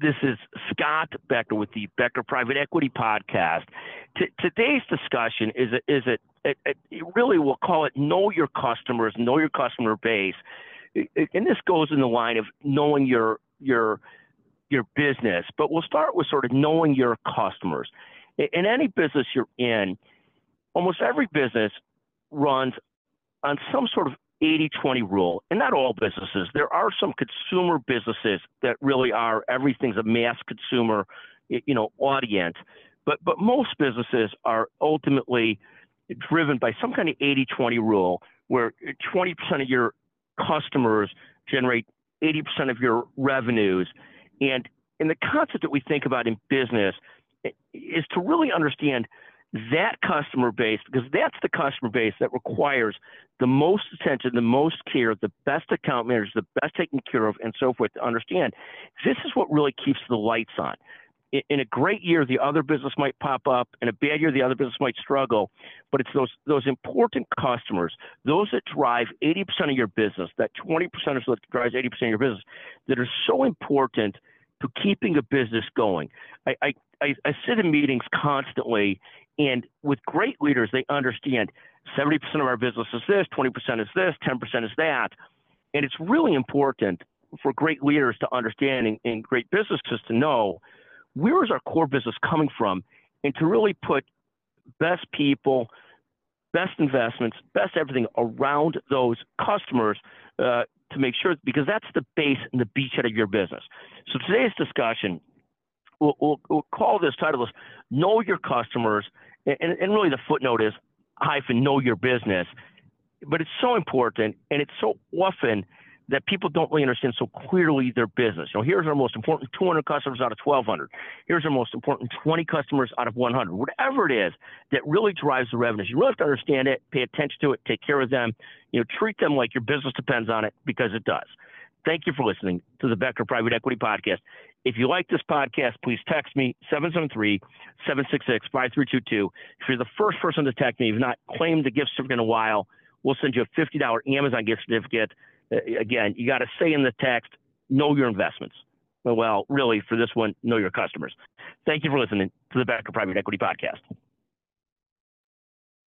This is Scott Becker with the Becker Private Equity Podcast. T- today's discussion is a, is it, it, it really we'll call it know your customers, know your customer base, and this goes in the line of knowing your your your business. But we'll start with sort of knowing your customers. In any business you're in, almost every business runs on some sort of 80 20 rule, and not all businesses. There are some consumer businesses that really are everything's a mass consumer, you know, audience. But, but most businesses are ultimately driven by some kind of 80 20 rule where 20% of your customers generate 80% of your revenues. And, and the concept that we think about in business is to really understand that customer base, because that's the customer base that requires the most attention, the most care, the best account managers, the best taken care of, and so forth to understand this is what really keeps the lights on. In a great year, the other business might pop up. In a bad year, the other business might struggle. But it's those those important customers, those that drive 80% of your business, that 20% is what drives 80% of your business, that are so important to keeping a business going. I, I, I, I sit in meetings constantly and with great leaders, they understand 70% of our business is this, 20% is this, 10% is that. And it's really important for great leaders to understand and, and great businesses to know where is our core business coming from and to really put best people, best investments, best everything around those customers uh, to make sure, because that's the base and the beachhead of your business. So today's discussion, we'll, we'll, we'll call this title is Know Your Customers and, and really the footnote is hyphen know your business. But it's so important, and it's so often that people don't really understand so clearly their business. You know, here's our most important 200 customers out of 1,200. Here's our most important 20 customers out of 100. Whatever it is that really drives the revenues, you really have to understand it, pay attention to it, take care of them. You know, treat them like your business depends on it because it does. Thank you for listening to the Becker Private Equity Podcast. If you like this podcast, please text me 773 766 5322. If you're the first person to text me, you've not claimed the gift certificate in a while, we'll send you a $50 Amazon gift certificate. Uh, again, you got to say in the text, know your investments. Well, really, for this one, know your customers. Thank you for listening to the Becker Private Equity Podcast.